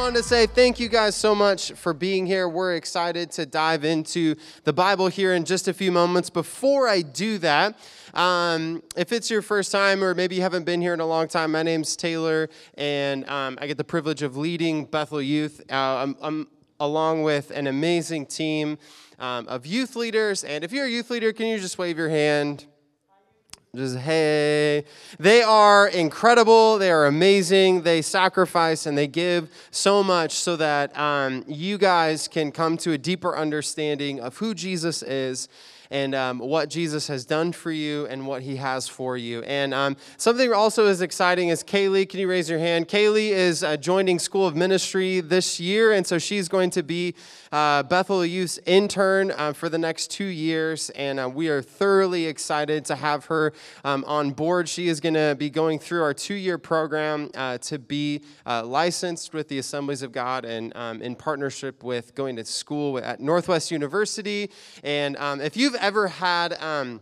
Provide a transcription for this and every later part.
wanted to say thank you guys so much for being here. We're excited to dive into the Bible here in just a few moments. Before I do that, um, if it's your first time or maybe you haven't been here in a long time, my name's Taylor, and um, I get the privilege of leading Bethel Youth. Uh, I'm, I'm, along with an amazing team um, of youth leaders. And if you're a youth leader, can you just wave your hand? Just hey. They are incredible. They are amazing. They sacrifice and they give so much so that um, you guys can come to a deeper understanding of who Jesus is and um, what Jesus has done for you and what he has for you. And um, something also as exciting is Kaylee. Can you raise your hand? Kaylee is uh, joining School of Ministry this year, and so she's going to be uh, Bethel Youth's intern uh, for the next two years, and uh, we are thoroughly excited to have her um, on board. She is going to be going through our two year program uh, to be uh, licensed with the Assemblies of God and um, in partnership with going to school at Northwest University. And um, if you've ever had um,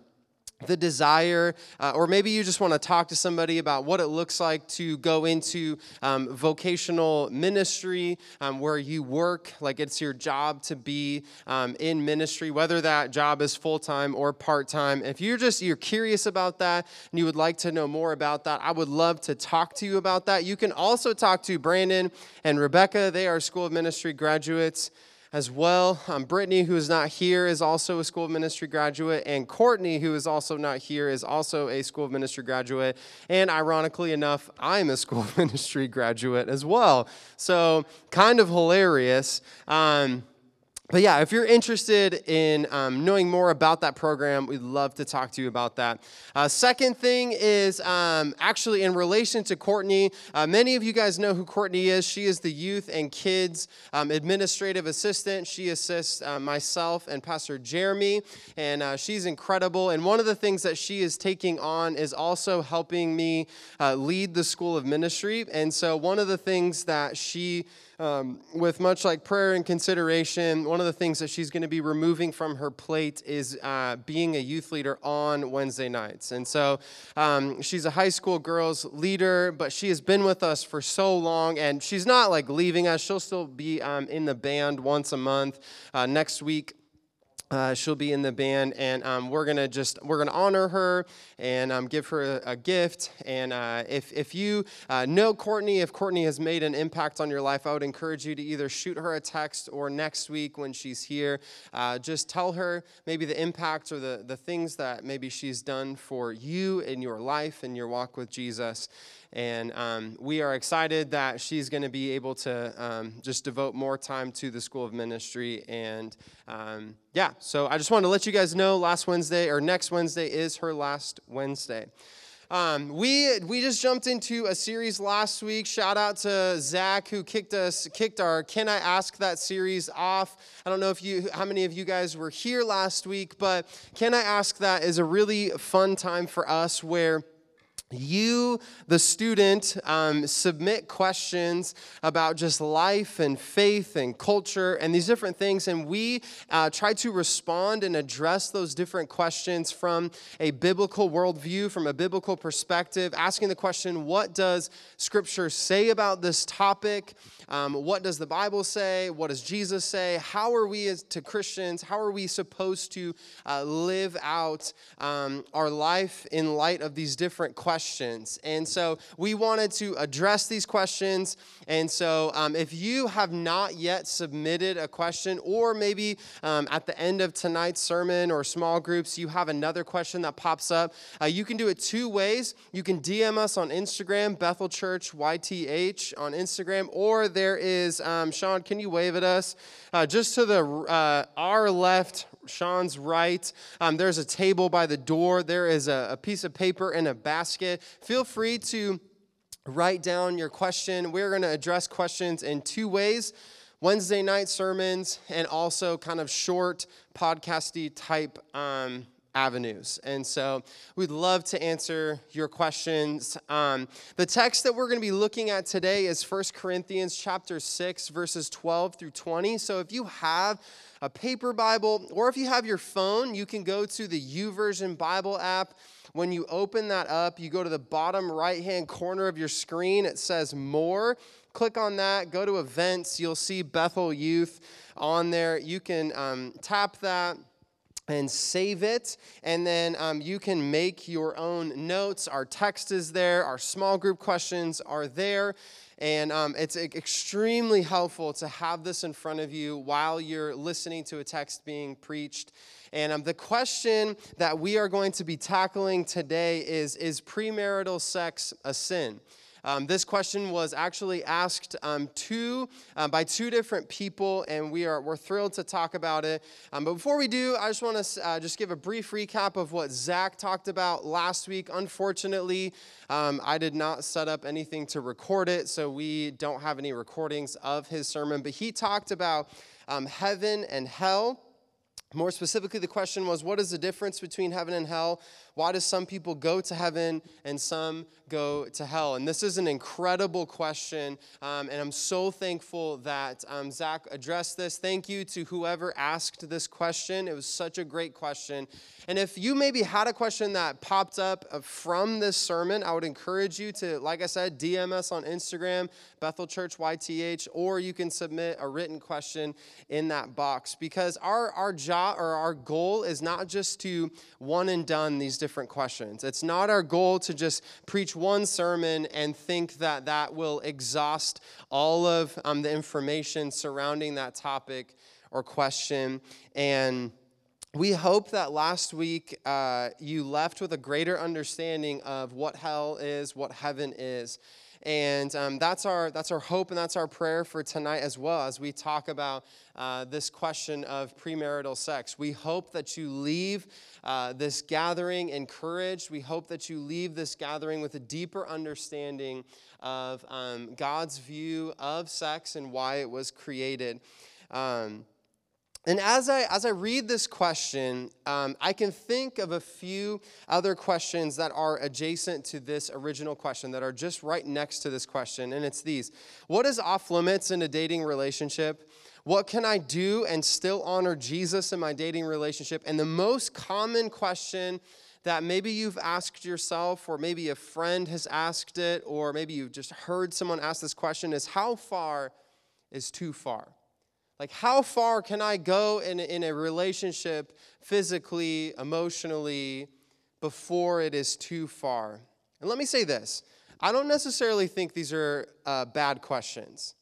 the desire, uh, or maybe you just want to talk to somebody about what it looks like to go into um, vocational ministry um, where you work, like it's your job to be um, in ministry, whether that job is full time or part time. If you're just you're curious about that and you would like to know more about that, I would love to talk to you about that. You can also talk to Brandon and Rebecca. They are School of Ministry graduates as well. Um, Brittany, who is not here, is also a School of Ministry graduate, and Courtney, who is also not here, is also a School of Ministry graduate. And ironically enough, I'm a School of Ministry graduate as well. So, kind of hilarious. Um, but yeah, if you're interested in um, knowing more about that program, we'd love to talk to you about that. Uh, second thing is um, actually in relation to Courtney. Uh, many of you guys know who Courtney is. She is the youth and kids um, administrative assistant. She assists uh, myself and Pastor Jeremy, and uh, she's incredible. And one of the things that she is taking on is also helping me uh, lead the School of Ministry. And so one of the things that she um, with much like prayer and consideration, one of the things that she's going to be removing from her plate is uh, being a youth leader on Wednesday nights. And so um, she's a high school girls leader, but she has been with us for so long, and she's not like leaving us. She'll still be um, in the band once a month. Uh, next week, uh, she'll be in the band, and um, we're gonna just we're gonna honor her and um, give her a, a gift. And uh, if if you uh, know Courtney, if Courtney has made an impact on your life, I would encourage you to either shoot her a text or next week when she's here, uh, just tell her maybe the impact or the the things that maybe she's done for you in your life and your walk with Jesus. And um, we are excited that she's going to be able to um, just devote more time to the School of Ministry. And um, yeah, so I just wanted to let you guys know last Wednesday or next Wednesday is her last Wednesday. Um, we we just jumped into a series last week. Shout out to Zach who kicked us kicked our Can I Ask That series off. I don't know if you how many of you guys were here last week, but Can I Ask That is a really fun time for us where you, the student, um, submit questions about just life and faith and culture and these different things, and we uh, try to respond and address those different questions from a biblical worldview, from a biblical perspective, asking the question, what does Scripture say about this topic? Um, what does the Bible say? What does Jesus say? How are we as to Christians? How are we supposed to uh, live out um, our life in light of these different questions? And so we wanted to address these questions. And so um, if you have not yet submitted a question, or maybe um, at the end of tonight's sermon or small groups, you have another question that pops up, uh, you can do it two ways. You can DM us on Instagram, Bethel Church YTH on Instagram, or there is, um, Sean, can you wave at us? Uh, just to the uh, our left, Sean's right, um, there's a table by the door. There is a, a piece of paper and a basket. Feel free to write down your question. We're going to address questions in two ways. Wednesday night sermons and also kind of short podcasty type um, avenues. And so we'd love to answer your questions. Um, the text that we're going to be looking at today is 1 Corinthians chapter 6, verses 12 through 20. So if you have a paper Bible or if you have your phone, you can go to the YouVersion Bible app. When you open that up, you go to the bottom right hand corner of your screen. It says More. Click on that, go to events. You'll see Bethel Youth on there. You can um, tap that and save it. And then um, you can make your own notes. Our text is there, our small group questions are there. And um, it's extremely helpful to have this in front of you while you're listening to a text being preached. And um, the question that we are going to be tackling today is Is premarital sex a sin? Um, this question was actually asked um, two, uh, by two different people, and we are, we're thrilled to talk about it. Um, but before we do, I just want to uh, just give a brief recap of what Zach talked about last week. Unfortunately, um, I did not set up anything to record it, so we don't have any recordings of his sermon. But he talked about um, heaven and hell. More specifically, the question was what is the difference between heaven and hell? Why do some people go to heaven and some go to hell? And this is an incredible question, um, and I'm so thankful that um, Zach addressed this. Thank you to whoever asked this question. It was such a great question. And if you maybe had a question that popped up uh, from this sermon, I would encourage you to, like I said, DM us on Instagram, Bethel Church YTH, or you can submit a written question in that box because our, our job or our goal is not just to one and done these different different questions. It's not our goal to just preach one sermon and think that that will exhaust all of um, the information surrounding that topic or question. And we hope that last week uh, you left with a greater understanding of what hell is, what heaven is. And um, that's, our, that's our hope and that's our prayer for tonight as well as we talk about uh, this question of premarital sex. We hope that you leave uh, this gathering encouraged. We hope that you leave this gathering with a deeper understanding of um, God's view of sex and why it was created. Um, and as I, as I read this question, um, I can think of a few other questions that are adjacent to this original question, that are just right next to this question. And it's these What is off limits in a dating relationship? What can I do and still honor Jesus in my dating relationship? And the most common question that maybe you've asked yourself, or maybe a friend has asked it, or maybe you've just heard someone ask this question is How far is too far? Like, how far can I go in, in a relationship physically, emotionally, before it is too far? And let me say this I don't necessarily think these are uh, bad questions.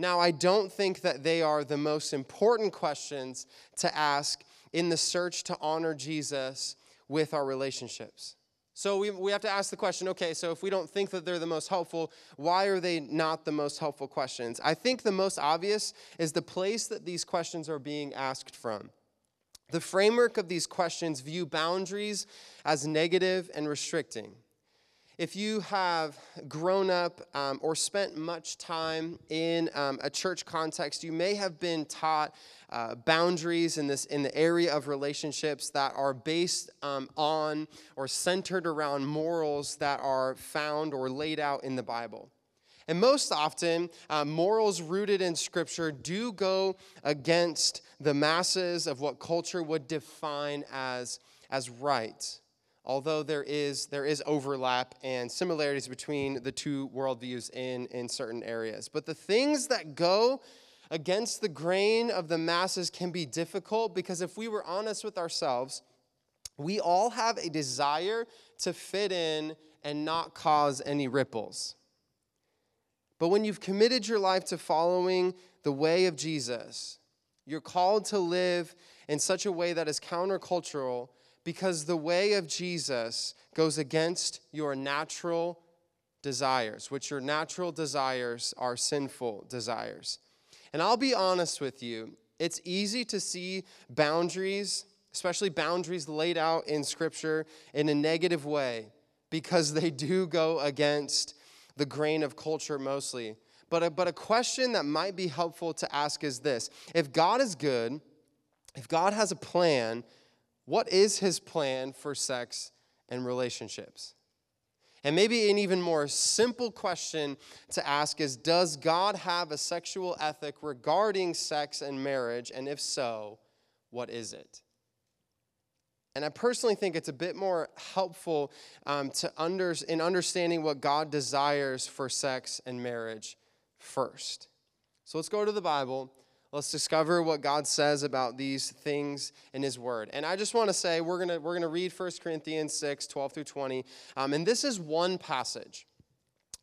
Now, I don't think that they are the most important questions to ask in the search to honor Jesus with our relationships. So we, we have to ask the question okay, so if we don't think that they're the most helpful, why are they not the most helpful questions? I think the most obvious is the place that these questions are being asked from. The framework of these questions view boundaries as negative and restricting. If you have grown up um, or spent much time in um, a church context, you may have been taught uh, boundaries in this in the area of relationships that are based um, on or centered around morals that are found or laid out in the Bible. And most often, uh, morals rooted in Scripture do go against the masses of what culture would define as, as right although there is, there is overlap and similarities between the two worldviews in, in certain areas. But the things that go against the grain of the masses can be difficult because if we were honest with ourselves, we all have a desire to fit in and not cause any ripples. But when you've committed your life to following the way of Jesus, you're called to live in such a way that is countercultural because the way of Jesus goes against your natural desires, which your natural desires are sinful desires. And I'll be honest with you, it's easy to see boundaries, especially boundaries laid out in Scripture, in a negative way because they do go against the grain of culture mostly. But a, but a question that might be helpful to ask is this If God is good, if God has a plan, what is his plan for sex and relationships? And maybe an even more simple question to ask is Does God have a sexual ethic regarding sex and marriage? And if so, what is it? And I personally think it's a bit more helpful um, to under, in understanding what God desires for sex and marriage first. So let's go to the Bible Let's discover what God says about these things in His Word. And I just want to say we're going to we're gonna read 1 Corinthians 6 12 through 20. Um, and this is one passage.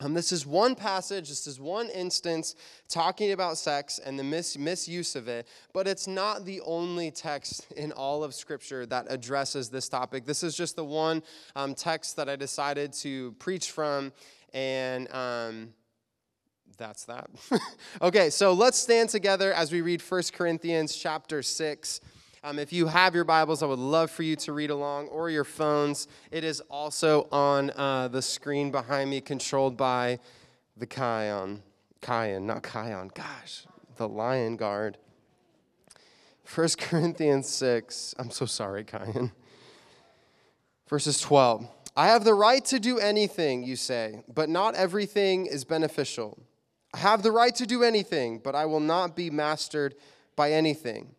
Um, this is one passage, this is one instance talking about sex and the mis- misuse of it, but it's not the only text in all of Scripture that addresses this topic. This is just the one um, text that I decided to preach from, and um, that's that. okay, so let's stand together as we read 1 Corinthians chapter 6. Um, if you have your Bibles, I would love for you to read along, or your phones. It is also on uh, the screen behind me, controlled by the Kion. Kion, not Kion. Gosh, the Lion Guard. 1 Corinthians 6. I'm so sorry, Kion. Verses 12. I have the right to do anything, you say, but not everything is beneficial. I have the right to do anything, but I will not be mastered by anything.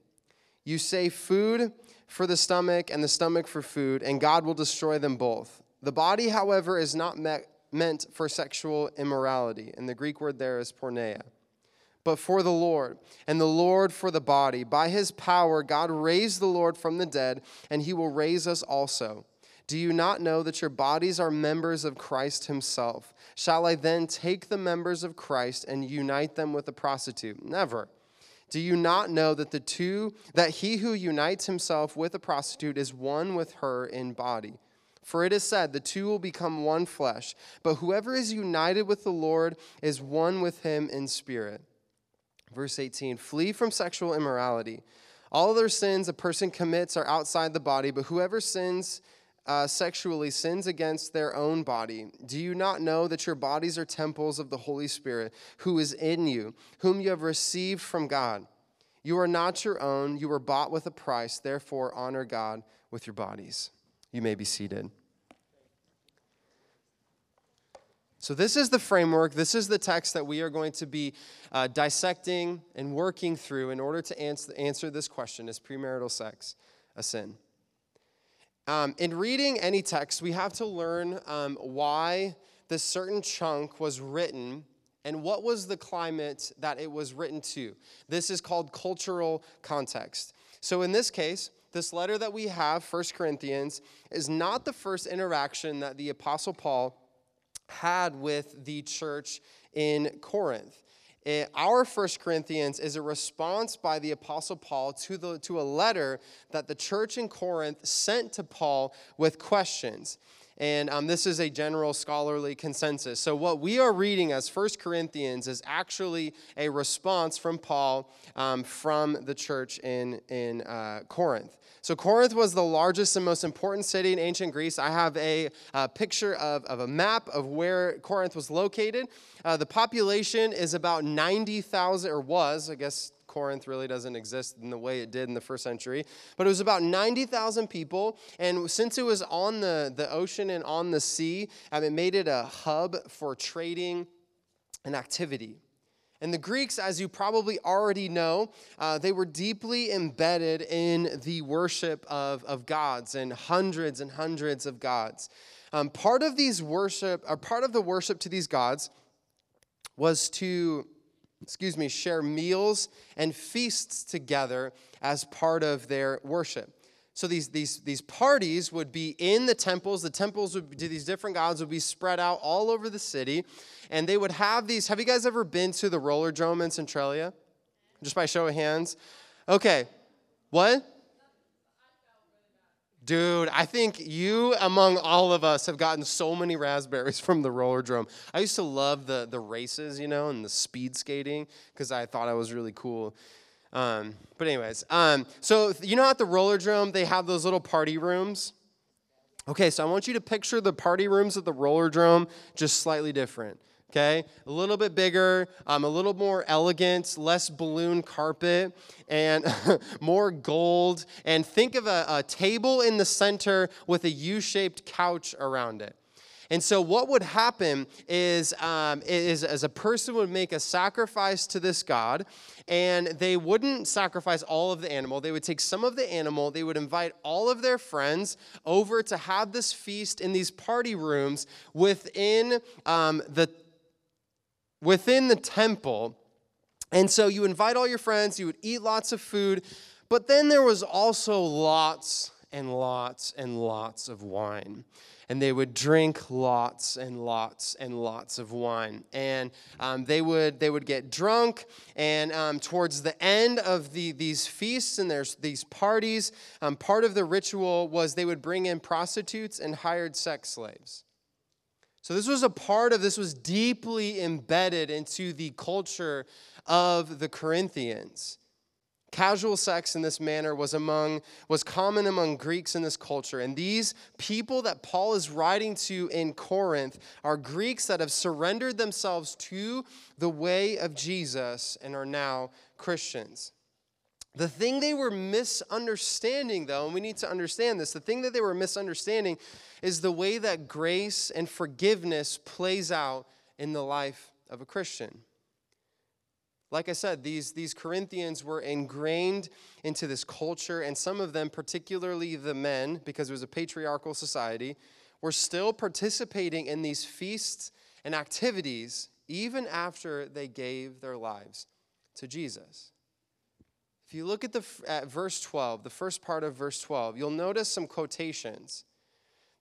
You say food for the stomach and the stomach for food, and God will destroy them both. The body, however, is not meant for sexual immorality, and the Greek word there is porneia, but for the Lord, and the Lord for the body. By his power, God raised the Lord from the dead, and he will raise us also. Do you not know that your bodies are members of Christ himself? Shall I then take the members of Christ and unite them with a prostitute? Never. Do you not know that the two that he who unites himself with a prostitute is one with her in body? For it is said, the two will become one flesh. But whoever is united with the Lord is one with him in spirit. Verse 18 Flee from sexual immorality. All other sins a person commits are outside the body, but whoever sins uh, sexually sins against their own body. Do you not know that your bodies are temples of the Holy Spirit, who is in you, whom you have received from God? You are not your own, you were bought with a price. Therefore, honor God with your bodies. You may be seated. So, this is the framework, this is the text that we are going to be uh, dissecting and working through in order to answer, answer this question Is premarital sex a sin? Um, in reading any text, we have to learn um, why this certain chunk was written and what was the climate that it was written to. This is called cultural context. So in this case, this letter that we have, 1 Corinthians, is not the first interaction that the Apostle Paul had with the church in Corinth. Eh, our First Corinthians is a response by the Apostle Paul to, the, to a letter that the church in Corinth sent to Paul with questions. And um, this is a general scholarly consensus. So, what we are reading as First Corinthians is actually a response from Paul um, from the church in, in uh, Corinth. So, Corinth was the largest and most important city in ancient Greece. I have a, a picture of, of a map of where Corinth was located. Uh, the population is about 90,000, or was, I guess Corinth really doesn't exist in the way it did in the first century. But it was about 90,000 people. And since it was on the, the ocean and on the sea, um, it made it a hub for trading and activity. And the Greeks, as you probably already know, uh, they were deeply embedded in the worship of, of gods and hundreds and hundreds of gods. Um, part of these worship, or part of the worship to these gods, was to, excuse me, share meals and feasts together as part of their worship. So these, these, these parties would be in the temples. The temples would, to these different gods would be spread out all over the city. And they would have these. Have you guys ever been to the Rollerdrome in Centralia? Just by show of hands. Okay. What? Dude, I think you, among all of us, have gotten so many raspberries from the Rollerdrome. I used to love the, the races, you know, and the speed skating because I thought I was really cool. Um, but anyways, um, so you know at the Rollerdrome, they have those little party rooms. Okay, so I want you to picture the party rooms at the Rollerdrome just slightly different. Okay? A little bit bigger, um, a little more elegant, less balloon carpet, and more gold. And think of a, a table in the center with a U shaped couch around it. And so, what would happen is, um, is as a person would make a sacrifice to this God, and they wouldn't sacrifice all of the animal. They would take some of the animal, they would invite all of their friends over to have this feast in these party rooms within um, the within the temple. And so you invite all your friends, you would eat lots of food, but then there was also lots and lots and lots of wine. And they would drink lots and lots and lots of wine. And um, they, would, they would get drunk. And um, towards the end of the, these feasts and there's these parties, um, part of the ritual was they would bring in prostitutes and hired sex slaves. So, this was a part of, this was deeply embedded into the culture of the Corinthians. Casual sex in this manner was among was common among Greeks in this culture. And these people that Paul is writing to in Corinth are Greeks that have surrendered themselves to the way of Jesus and are now Christians. The thing they were misunderstanding, though, and we need to understand this, the thing that they were misunderstanding is the way that grace and forgiveness plays out in the life of a Christian. Like I said, these, these Corinthians were ingrained into this culture, and some of them, particularly the men, because it was a patriarchal society, were still participating in these feasts and activities even after they gave their lives to Jesus. If you look at, the, at verse 12, the first part of verse 12, you'll notice some quotations.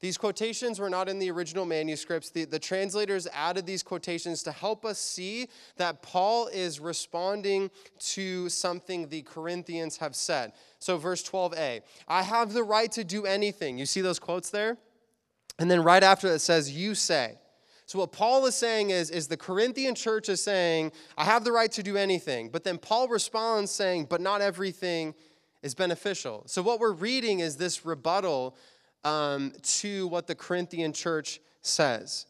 These quotations were not in the original manuscripts. The, the translators added these quotations to help us see that Paul is responding to something the Corinthians have said. So, verse 12a I have the right to do anything. You see those quotes there? And then right after it says, You say. So, what Paul is saying is, is the Corinthian church is saying, I have the right to do anything. But then Paul responds saying, But not everything is beneficial. So, what we're reading is this rebuttal um, to what the Corinthian church says.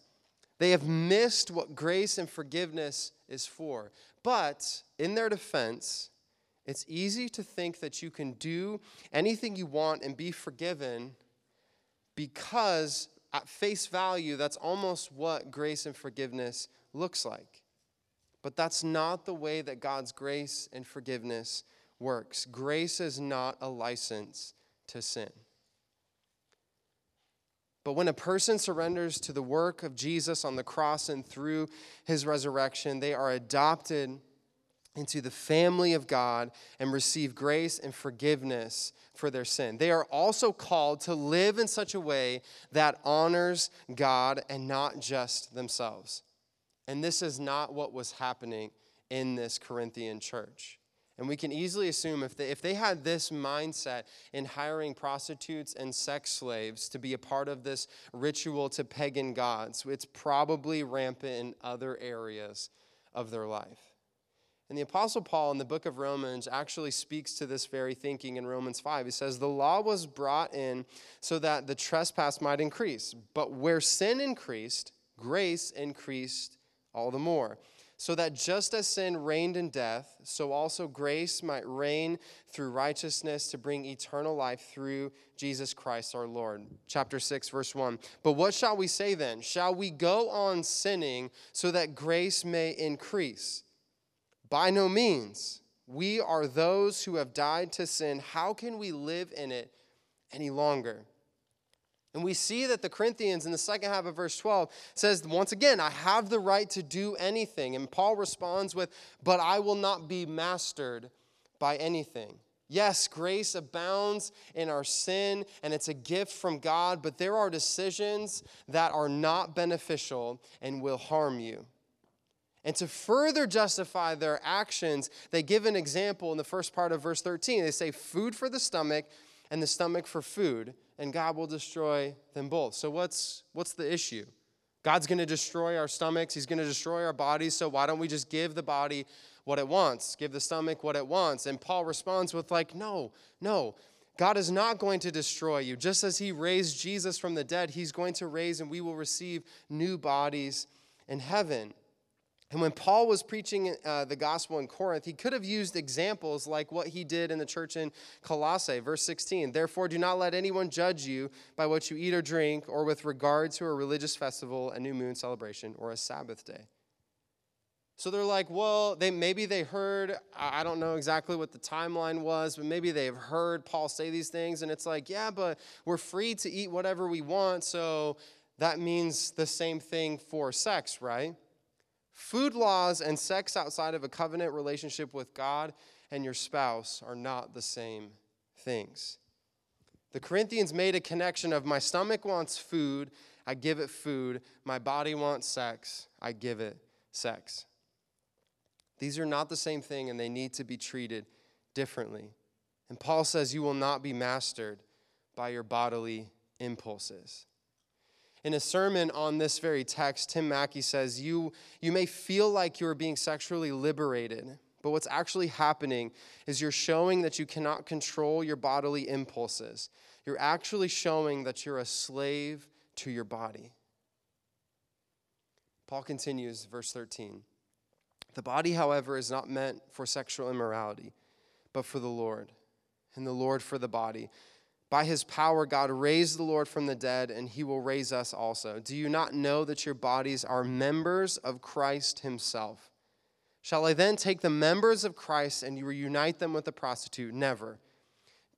They have missed what grace and forgiveness is for. But in their defense, it's easy to think that you can do anything you want and be forgiven because at face value, that's almost what grace and forgiveness looks like. But that's not the way that God's grace and forgiveness works. Grace is not a license to sin. But when a person surrenders to the work of Jesus on the cross and through his resurrection, they are adopted into the family of God and receive grace and forgiveness for their sin. They are also called to live in such a way that honors God and not just themselves. And this is not what was happening in this Corinthian church. And we can easily assume if they, if they had this mindset in hiring prostitutes and sex slaves to be a part of this ritual to pagan gods, it's probably rampant in other areas of their life. And the Apostle Paul in the book of Romans actually speaks to this very thinking in Romans 5. He says, The law was brought in so that the trespass might increase. But where sin increased, grace increased all the more. So that just as sin reigned in death, so also grace might reign through righteousness to bring eternal life through Jesus Christ our Lord. Chapter 6, verse 1. But what shall we say then? Shall we go on sinning so that grace may increase? By no means. We are those who have died to sin. How can we live in it any longer? And we see that the Corinthians in the second half of verse 12 says, once again, I have the right to do anything. And Paul responds with, But I will not be mastered by anything. Yes, grace abounds in our sin and it's a gift from God, but there are decisions that are not beneficial and will harm you. And to further justify their actions, they give an example in the first part of verse 13. They say, food for the stomach and the stomach for food, and God will destroy them both. So, what's, what's the issue? God's going to destroy our stomachs, He's going to destroy our bodies, so why don't we just give the body what it wants? Give the stomach what it wants. And Paul responds with, like, no, no. God is not going to destroy you. Just as He raised Jesus from the dead, He's going to raise and we will receive new bodies in heaven. And when Paul was preaching uh, the gospel in Corinth, he could have used examples like what he did in the church in Colossae, verse 16. Therefore, do not let anyone judge you by what you eat or drink, or with regard to a religious festival, a new moon celebration, or a Sabbath day. So they're like, well, they maybe they heard, I don't know exactly what the timeline was, but maybe they've heard Paul say these things, and it's like, yeah, but we're free to eat whatever we want, so that means the same thing for sex, right? Food laws and sex outside of a covenant relationship with God and your spouse are not the same things. The Corinthians made a connection of my stomach wants food, I give it food. My body wants sex, I give it sex. These are not the same thing and they need to be treated differently. And Paul says, You will not be mastered by your bodily impulses. In a sermon on this very text, Tim Mackie says, you, you may feel like you're being sexually liberated, but what's actually happening is you're showing that you cannot control your bodily impulses. You're actually showing that you're a slave to your body. Paul continues, verse 13. The body, however, is not meant for sexual immorality, but for the Lord, and the Lord for the body. By his power, God raised the Lord from the dead, and he will raise us also. Do you not know that your bodies are members of Christ himself? Shall I then take the members of Christ and you reunite them with a prostitute? Never.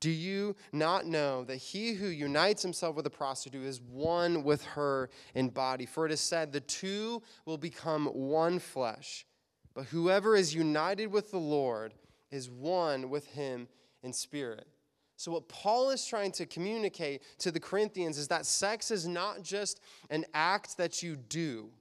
Do you not know that he who unites himself with a prostitute is one with her in body? For it is said, the two will become one flesh. But whoever is united with the Lord is one with him in spirit. So, what Paul is trying to communicate to the Corinthians is that sex is not just an act that you do.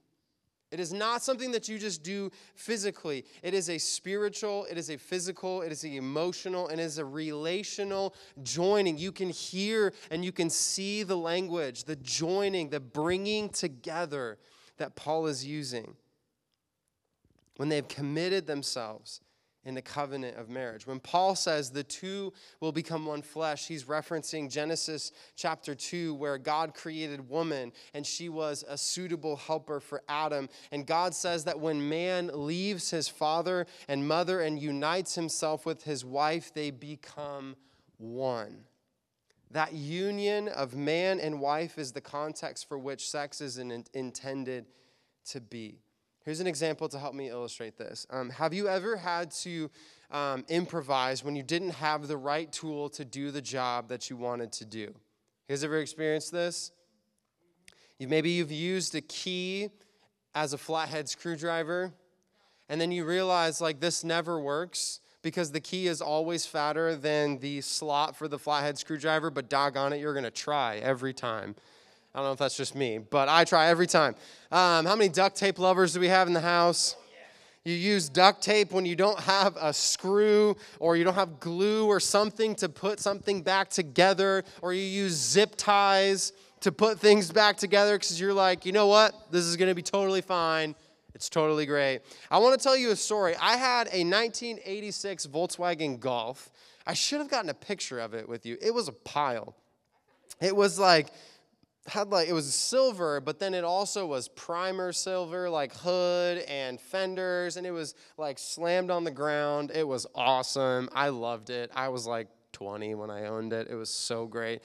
It is not something that you just do physically. It is a spiritual, it is a physical, it is an emotional, and it is a relational joining. You can hear and you can see the language, the joining, the bringing together that Paul is using. When they've committed themselves in the covenant of marriage. When Paul says the two will become one flesh, he's referencing Genesis chapter 2, where God created woman and she was a suitable helper for Adam. And God says that when man leaves his father and mother and unites himself with his wife, they become one. That union of man and wife is the context for which sex is intended to be. Here's an example to help me illustrate this. Um, have you ever had to um, improvise when you didn't have the right tool to do the job that you wanted to do? You guys ever experienced this? You, maybe you've used a key as a flathead screwdriver, and then you realize like this never works because the key is always fatter than the slot for the flathead screwdriver, but doggone it, you're gonna try every time. I don't know if that's just me, but I try every time. Um, how many duct tape lovers do we have in the house? You use duct tape when you don't have a screw or you don't have glue or something to put something back together, or you use zip ties to put things back together because you're like, you know what? This is going to be totally fine. It's totally great. I want to tell you a story. I had a 1986 Volkswagen Golf. I should have gotten a picture of it with you. It was a pile. It was like had like it was silver, but then it also was primer silver, like hood and fenders, and it was like slammed on the ground. It was awesome. I loved it. I was like 20 when I owned it. It was so great.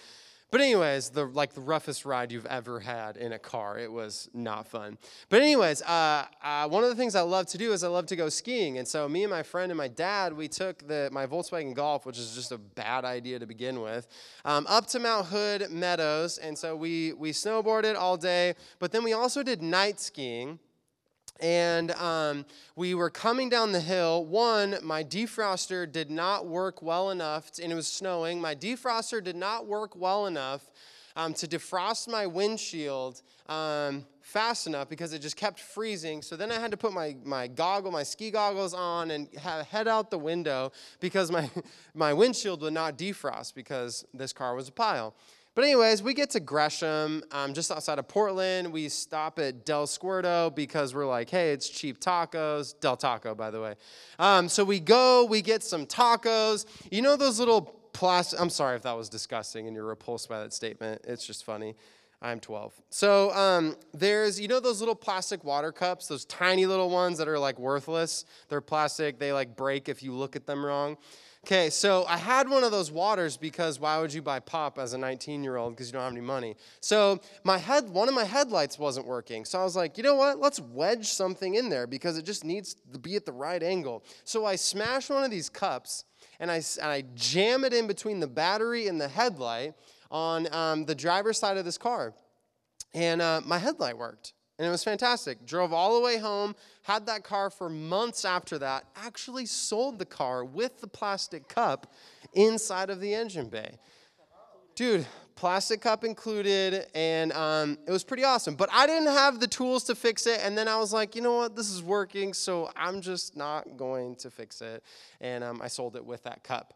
But anyways, the like the roughest ride you've ever had in a car. It was not fun. But anyways, uh, uh, one of the things I love to do is I love to go skiing. And so me and my friend and my dad, we took the my Volkswagen Golf, which is just a bad idea to begin with, um, up to Mount Hood Meadows. And so we we snowboarded all day. But then we also did night skiing and um, we were coming down the hill. One, my defroster did not work well enough, and it was snowing. My defroster did not work well enough um, to defrost my windshield um, fast enough because it just kept freezing. So then I had to put my, my goggle, my ski goggles on and head out the window because my, my windshield would not defrost because this car was a pile. But, anyways, we get to Gresham, um, just outside of Portland. We stop at Del Squirto because we're like, hey, it's cheap tacos. Del Taco, by the way. Um, so we go, we get some tacos. You know those little plastic, I'm sorry if that was disgusting and you're repulsed by that statement. It's just funny. I'm 12. So um, there's, you know, those little plastic water cups, those tiny little ones that are like worthless. They're plastic. They like break if you look at them wrong. Okay, so I had one of those waters because why would you buy pop as a 19 year old because you don't have any money? So my head, one of my headlights wasn't working. So I was like, you know what? Let's wedge something in there because it just needs to be at the right angle. So I smash one of these cups and I, and I jam it in between the battery and the headlight on um, the driver's side of this car. And uh, my headlight worked. And it was fantastic. Drove all the way home, had that car for months after that, actually sold the car with the plastic cup inside of the engine bay. Dude, plastic cup included, and um, it was pretty awesome. But I didn't have the tools to fix it, and then I was like, you know what, this is working, so I'm just not going to fix it. And um, I sold it with that cup.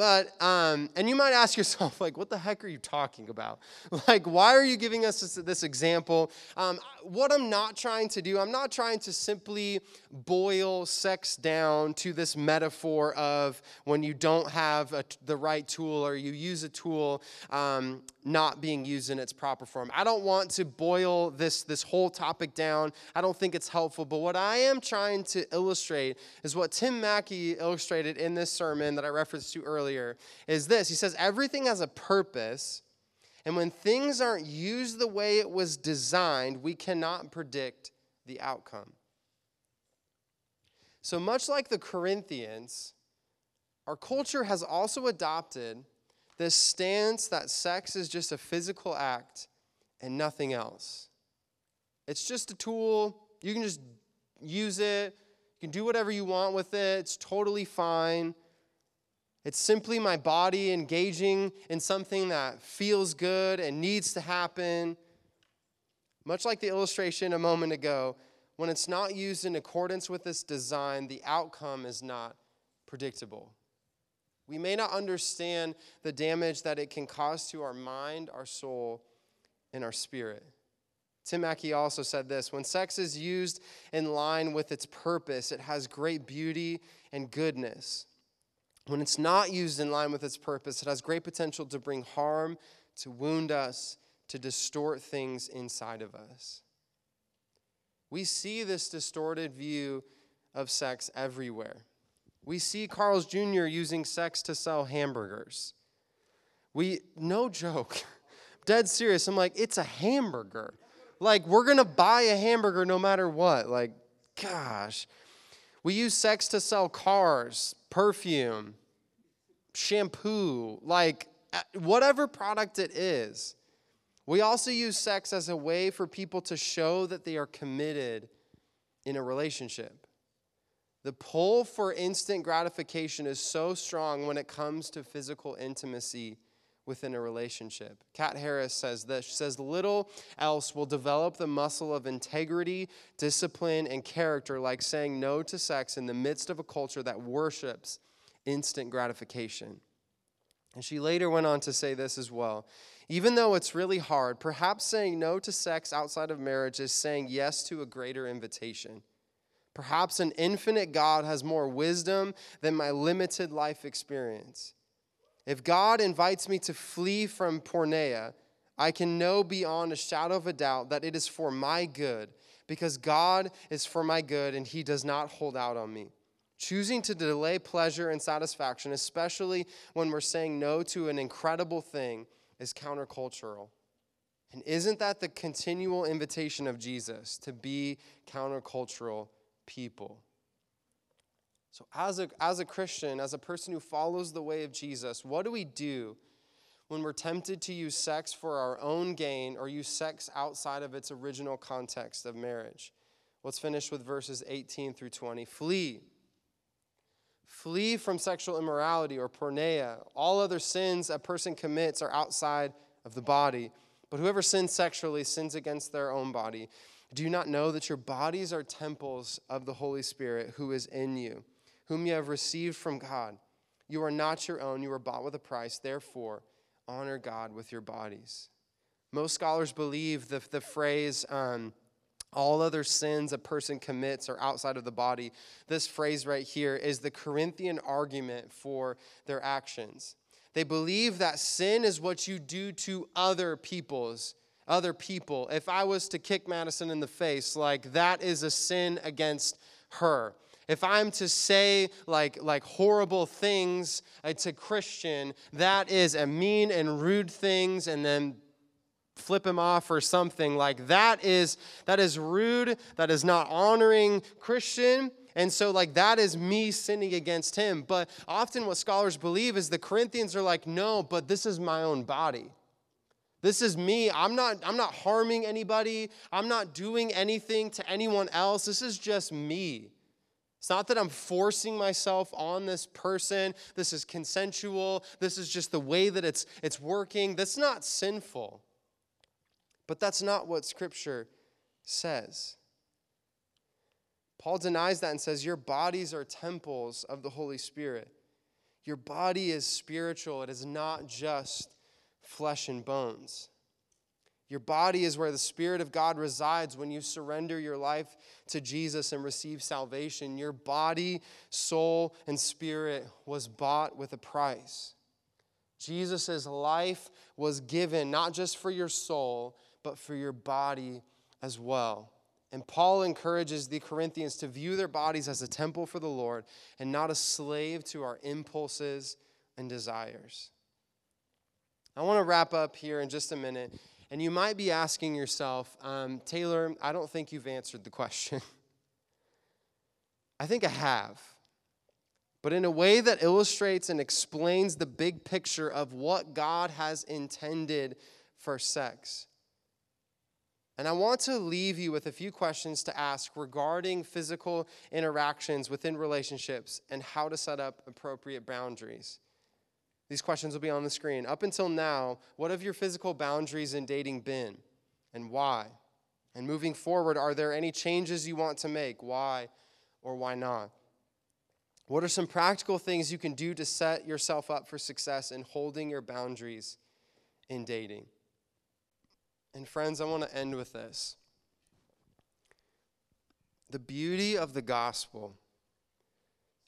But, um, and you might ask yourself, like, what the heck are you talking about? Like, why are you giving us this, this example? Um, what I'm not trying to do, I'm not trying to simply boil sex down to this metaphor of when you don't have a, the right tool or you use a tool um, not being used in its proper form. I don't want to boil this, this whole topic down. I don't think it's helpful. But what I am trying to illustrate is what Tim Mackie illustrated in this sermon that I referenced to earlier is this. He says, everything has a purpose. And when things aren't used the way it was designed, we cannot predict the outcome. So much like the Corinthians, our culture has also adopted this stance that sex is just a physical act and nothing else. It's just a tool. You can just use it. You can do whatever you want with it. It's totally fine. It's simply my body engaging in something that feels good and needs to happen. Much like the illustration a moment ago, when it's not used in accordance with this design, the outcome is not predictable. We may not understand the damage that it can cause to our mind, our soul, and our spirit. Tim Mackie also said this when sex is used in line with its purpose, it has great beauty and goodness. When it's not used in line with its purpose, it has great potential to bring harm, to wound us, to distort things inside of us. We see this distorted view of sex everywhere. We see Carl's Jr. using sex to sell hamburgers. We, no joke, dead serious. I'm like, it's a hamburger. Like, we're gonna buy a hamburger no matter what. Like, gosh. We use sex to sell cars, perfume, shampoo, like whatever product it is. We also use sex as a way for people to show that they are committed in a relationship. The pull for instant gratification is so strong when it comes to physical intimacy within a relationship. Kat Harris says this. She says, Little else will develop the muscle of integrity, discipline, and character like saying no to sex in the midst of a culture that worships instant gratification. And she later went on to say this as well. Even though it's really hard, perhaps saying no to sex outside of marriage is saying yes to a greater invitation. Perhaps an infinite God has more wisdom than my limited life experience. If God invites me to flee from porneia, I can know beyond a shadow of a doubt that it is for my good, because God is for my good and He does not hold out on me. Choosing to delay pleasure and satisfaction, especially when we're saying no to an incredible thing, is countercultural. And isn't that the continual invitation of Jesus to be countercultural people. So, as a, as a Christian, as a person who follows the way of Jesus, what do we do when we're tempted to use sex for our own gain or use sex outside of its original context of marriage? Let's finish with verses 18 through 20. Flee. Flee from sexual immorality or porneia. All other sins a person commits are outside of the body. But whoever sins sexually sins against their own body. Do you not know that your bodies are temples of the Holy Spirit who is in you, whom you have received from God? You are not your own, you were bought with a price. Therefore, honor God with your bodies. Most scholars believe the, the phrase, um, all other sins a person commits are outside of the body. This phrase right here is the Corinthian argument for their actions. They believe that sin is what you do to other people's other people, if I was to kick Madison in the face, like that is a sin against her. If I'm to say like, like horrible things uh, to Christian, that is a mean and rude things, and then flip him off or something. Like that is that is rude. That is not honoring christian. And so like that is me sinning against him. But often what scholars believe is the corinthians are like no but this is my own body this is me i'm not i'm not harming anybody i'm not doing anything to anyone else this is just me it's not that I'm forcing myself on this person. This is consensual. This is just the way that it's, it's working. That's not sinful. But that's not what Scripture says. Paul denies that and says, Your bodies are temples of the Holy Spirit. Your body is spiritual, it is not just flesh and bones. Your body is where the Spirit of God resides when you surrender your life to Jesus and receive salvation. Your body, soul, and spirit was bought with a price. Jesus' life was given not just for your soul, but for your body as well. And Paul encourages the Corinthians to view their bodies as a temple for the Lord and not a slave to our impulses and desires. I want to wrap up here in just a minute. And you might be asking yourself, um, Taylor, I don't think you've answered the question. I think I have. But in a way that illustrates and explains the big picture of what God has intended for sex. And I want to leave you with a few questions to ask regarding physical interactions within relationships and how to set up appropriate boundaries. These questions will be on the screen. Up until now, what have your physical boundaries in dating been and why? And moving forward, are there any changes you want to make? Why or why not? What are some practical things you can do to set yourself up for success in holding your boundaries in dating? And friends, I want to end with this. The beauty of the gospel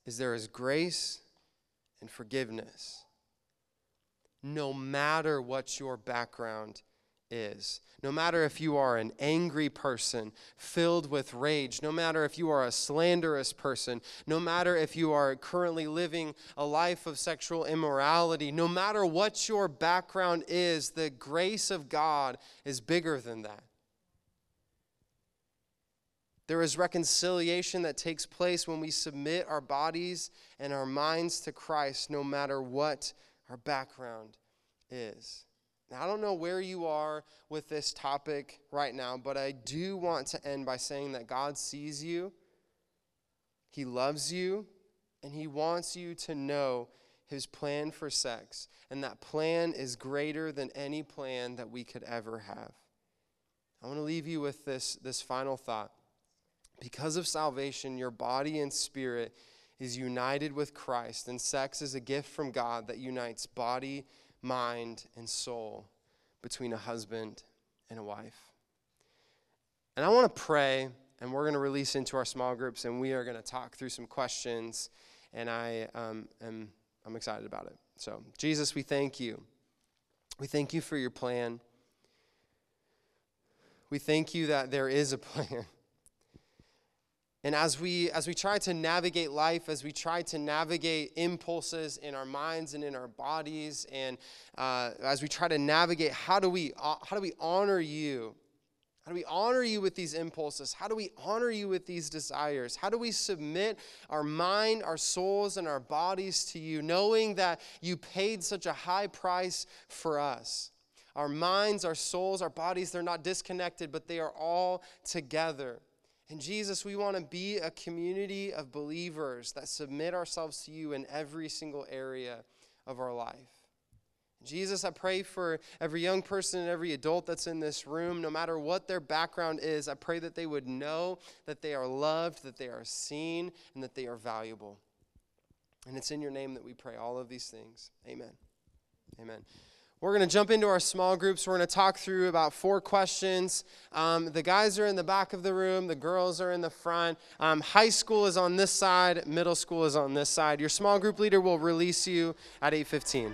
is there is grace and forgiveness, no matter what your background is. No matter if you are an angry person filled with rage, no matter if you are a slanderous person, no matter if you are currently living a life of sexual immorality, no matter what your background is, the grace of God is bigger than that. There is reconciliation that takes place when we submit our bodies and our minds to Christ, no matter what our background is. Now, I don't know where you are with this topic right now, but I do want to end by saying that God sees you, He loves you, and He wants you to know His plan for sex. And that plan is greater than any plan that we could ever have. I want to leave you with this, this final thought. Because of salvation, your body and spirit is united with Christ, and sex is a gift from God that unites body mind, and soul between a husband and a wife. And I want to pray, and we're going to release into our small groups, and we are going to talk through some questions, and I um, am I'm excited about it. So, Jesus, we thank you. We thank you for your plan. We thank you that there is a plan. And as we as we try to navigate life, as we try to navigate impulses in our minds and in our bodies, and uh, as we try to navigate, how do we uh, how do we honor you? How do we honor you with these impulses? How do we honor you with these desires? How do we submit our mind, our souls, and our bodies to you, knowing that you paid such a high price for us? Our minds, our souls, our bodies, they're not disconnected, but they are all together. And Jesus, we want to be a community of believers that submit ourselves to you in every single area of our life. Jesus, I pray for every young person and every adult that's in this room, no matter what their background is, I pray that they would know that they are loved, that they are seen, and that they are valuable. And it's in your name that we pray all of these things. Amen. Amen. We're going to jump into our small groups. We're going to talk through about four questions. Um, the guys are in the back of the room, the girls are in the front. Um, high school is on this side, middle school is on this side. Your small group leader will release you at 8:15.